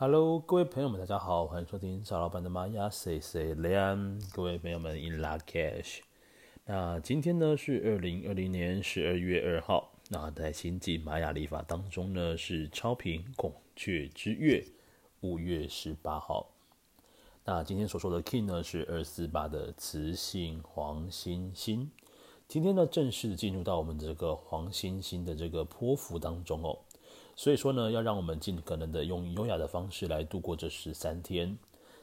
Hello，各位朋友们，大家好，欢迎收听赵老板的玛雅 C C 两。各位朋友们，In lak'ech。那今天呢是二零二零年十二月二号。那在星际玛雅历法当中呢是超频孔雀之月五月十八号。那今天所说的 King 呢是二四八的雌性黄星星。今天呢正式进入到我们这个黄星星的这个波符当中哦。所以说呢，要让我们尽可能的用优雅的方式来度过这十三天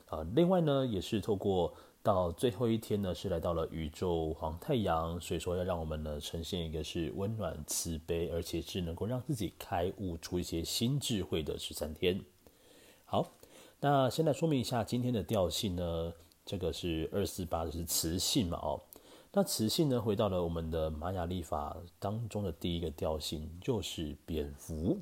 啊。另外呢，也是透过到最后一天呢，是来到了宇宙黄太阳，所以说要让我们呢呈现一个是温暖慈悲，而且是能够让自己开悟出一些新智慧的十三天。好，那先来说明一下今天的调性呢，这个是二四八的是磁性嘛哦。那磁性呢，回到了我们的玛雅历法当中的第一个调性，就是蝙蝠。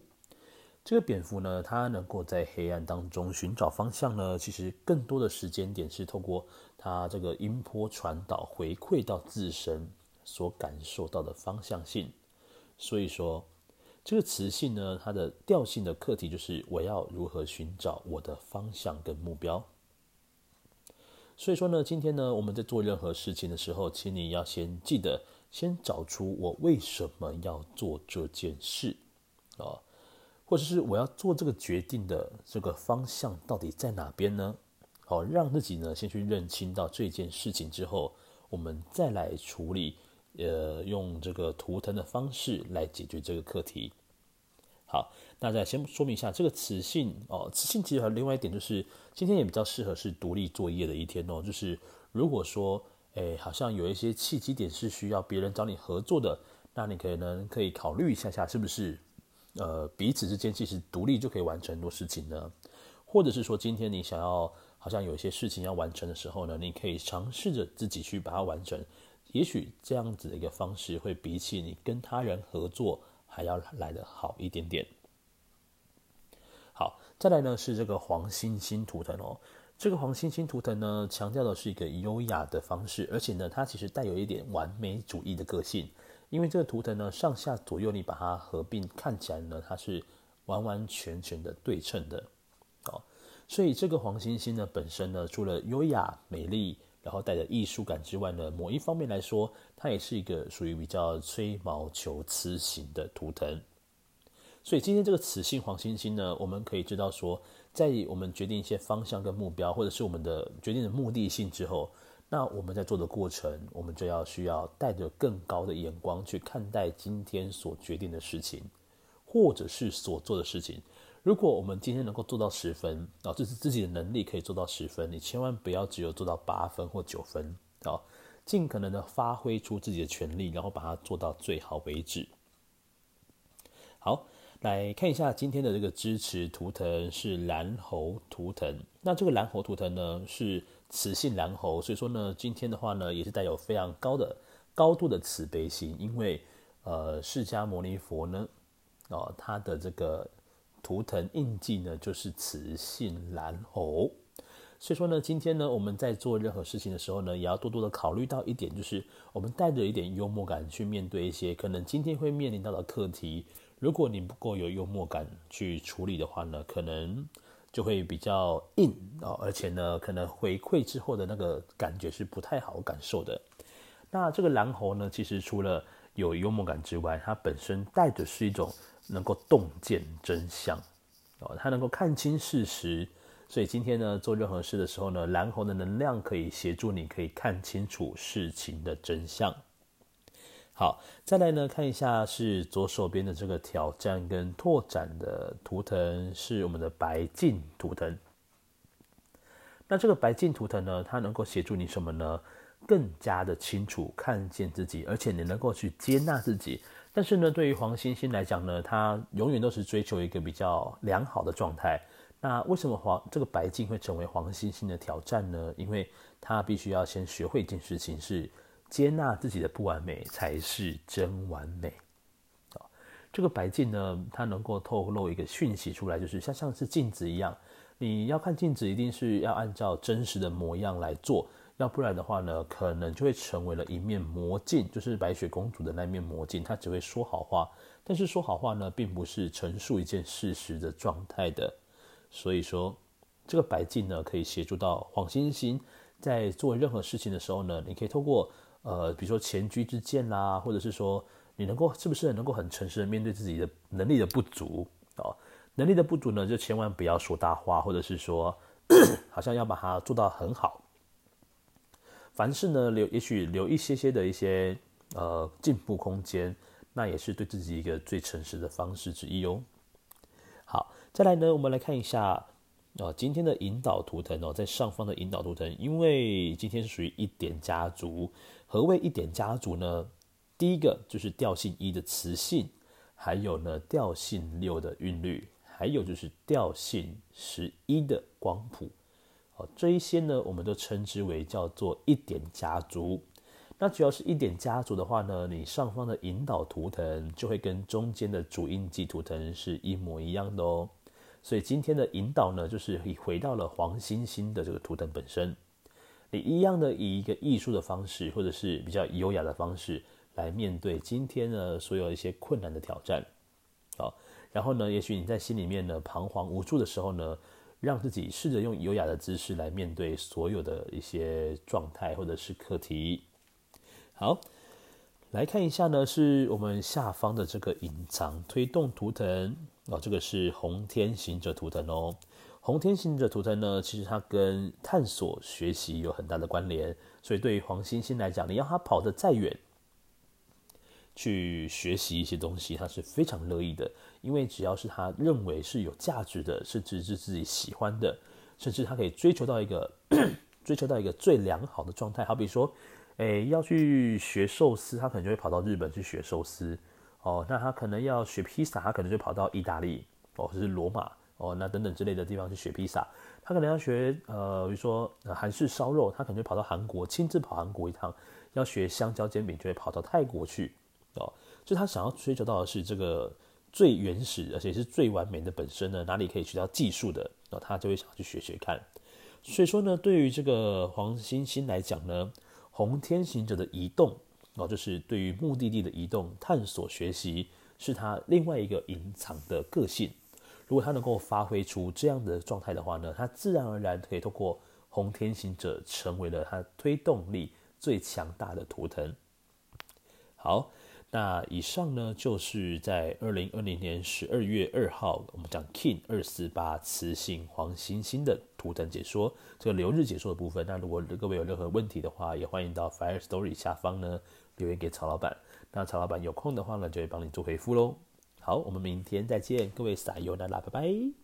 这个蝙蝠呢，它能够在黑暗当中寻找方向呢。其实更多的时间点是透过它这个音波传导回馈到自身所感受到的方向性。所以说，这个磁性呢，它的调性的课题就是我要如何寻找我的方向跟目标。所以说呢，今天呢，我们在做任何事情的时候，请你要先记得，先找出我为什么要做这件事啊。或者是我要做这个决定的这个方向到底在哪边呢？好，让自己呢先去认清到这件事情之后，我们再来处理，呃，用这个图腾的方式来解决这个课题。好，那再先说明一下这个磁性哦，磁性其实还有另外一点就是，今天也比较适合是独立作业的一天哦。就是如果说，哎，好像有一些契机点是需要别人找你合作的，那你可能可以考虑一下下是不是。呃，彼此之间其实独立就可以完成很多事情呢，或者是说，今天你想要好像有一些事情要完成的时候呢，你可以尝试着自己去把它完成，也许这样子的一个方式会比起你跟他人合作还要来得好一点点。好，再来呢是这个黄星星图腾哦，这个黄星星图腾呢强调的是一个优雅的方式，而且呢它其实带有一点完美主义的个性。因为这个图腾呢，上下左右你把它合并，看起来呢，它是完完全全的对称的，哦，所以这个黄星星呢，本身呢，除了优雅美丽，然后带着艺术感之外呢，某一方面来说，它也是一个属于比较吹毛求疵型的图腾。所以今天这个雌性黄星星呢，我们可以知道说，在我们决定一些方向跟目标，或者是我们的决定的目的性之后。那我们在做的过程，我们就要需要带着更高的眼光去看待今天所决定的事情，或者是所做的事情。如果我们今天能够做到十分啊，这是自己的能力可以做到十分，你千万不要只有做到八分或九分啊，尽可能的发挥出自己的全力，然后把它做到最好为止。好，来看一下今天的这个支持图腾是蓝猴图腾。那这个蓝猴图腾呢是。雌性蓝猴，所以说呢，今天的话呢，也是带有非常高的高度的慈悲心，因为呃，释迦牟尼佛呢，哦，他的这个图腾印记呢，就是雌性蓝猴，所以说呢，今天呢，我们在做任何事情的时候呢，也要多多的考虑到一点，就是我们带着一点幽默感去面对一些可能今天会面临到的课题，如果你不够有幽默感去处理的话呢，可能。就会比较硬啊，而且呢，可能回馈之后的那个感觉是不太好感受的。那这个蓝猴呢，其实除了有幽默感之外，它本身带的是一种能够洞见真相哦，它能够看清事实。所以今天呢，做任何事的时候呢，蓝猴的能量可以协助你，可以看清楚事情的真相。好，再来呢，看一下是左手边的这个挑战跟拓展的图腾，是我们的白镜图腾。那这个白镜图腾呢，它能够协助你什么呢？更加的清楚看见自己，而且你能够去接纳自己。但是呢，对于黄星星来讲呢，它永远都是追求一个比较良好的状态。那为什么黄这个白镜会成为黄星星的挑战呢？因为它必须要先学会一件事情是。接纳自己的不完美才是真完美。这个白镜呢，它能够透露一个讯息出来，就是像像是镜子一样，你要看镜子，一定是要按照真实的模样来做，要不然的话呢，可能就会成为了一面魔镜，就是白雪公主的那面魔镜，它只会说好话，但是说好话呢，并不是陈述一件事实的状态的。所以说这个白镜呢，可以协助到黄星星在做任何事情的时候呢，你可以透过呃，比如说前车之鉴啦，或者是说你能够是不是能够很诚实的面对自己的能力的不足哦，能力的不足呢，就千万不要说大话，或者是说 好像要把它做到很好。凡事呢，留也许留一些些的一些呃进步空间，那也是对自己一个最诚实的方式之一哦。好，再来呢，我们来看一下呃今天的引导图腾哦，在上方的引导图腾，因为今天是属于一点家族。何谓一点家族呢？第一个就是调性一的磁性，还有呢调性六的韵律，还有就是调性十一的光谱。这一些呢，我们都称之为叫做一点家族。那只要是一点家族的话呢，你上方的引导图腾就会跟中间的主印记图腾是一模一样的哦。所以今天的引导呢，就是回到了黄星星的这个图腾本身。你一样的以一个艺术的方式，或者是比较优雅的方式来面对今天呢所有一些困难的挑战。好，然后呢，也许你在心里面呢彷徨无助的时候呢。让自己试着用优雅的姿势来面对所有的一些状态或者是课题。好，来看一下呢，是我们下方的这个隐藏推动图腾哦，这个是红天行者图腾哦。红天行者图腾呢，其实它跟探索学习有很大的关联，所以对于黄星星来讲，你要他跑得再远。去学习一些东西，他是非常乐意的，因为只要是他认为是有价值的，甚至是自己喜欢的，甚至他可以追求到一个 追求到一个最良好的状态。好比说，诶、要去学寿司，他可能就会跑到日本去学寿司哦。那他可能要学披萨，他可能就跑到意大利哦，或是罗马哦，那等等之类的地方去学披萨。他可能要学呃，比如说韩式烧肉，他可能就跑到韩国，亲自跑韩国一趟。要学香蕉煎饼，就会跑到泰国去。哦，就他想要追求到的是这个最原始，而且是最完美的本身呢？哪里可以学到技术的？哦，他就会想去学学看。所以说呢，对于这个黄星星来讲呢，红天行者的移动哦，就是对于目的地的移动、探索、学习，是他另外一个隐藏的个性。如果他能够发挥出这样的状态的话呢，他自然而然可以透过红天行者成为了他推动力最强大的图腾。好。那以上呢，就是在二零二零年十二月二号，我们讲 King 二四八雌性黄星星的图腾解说，这个流日解说的部分。那如果各位有任何问题的话，也欢迎到 Fire Story 下方呢留言给曹老板。那曹老板有空的话呢，就会帮你做回复喽。好，我们明天再见，各位撒油那拉，拜拜。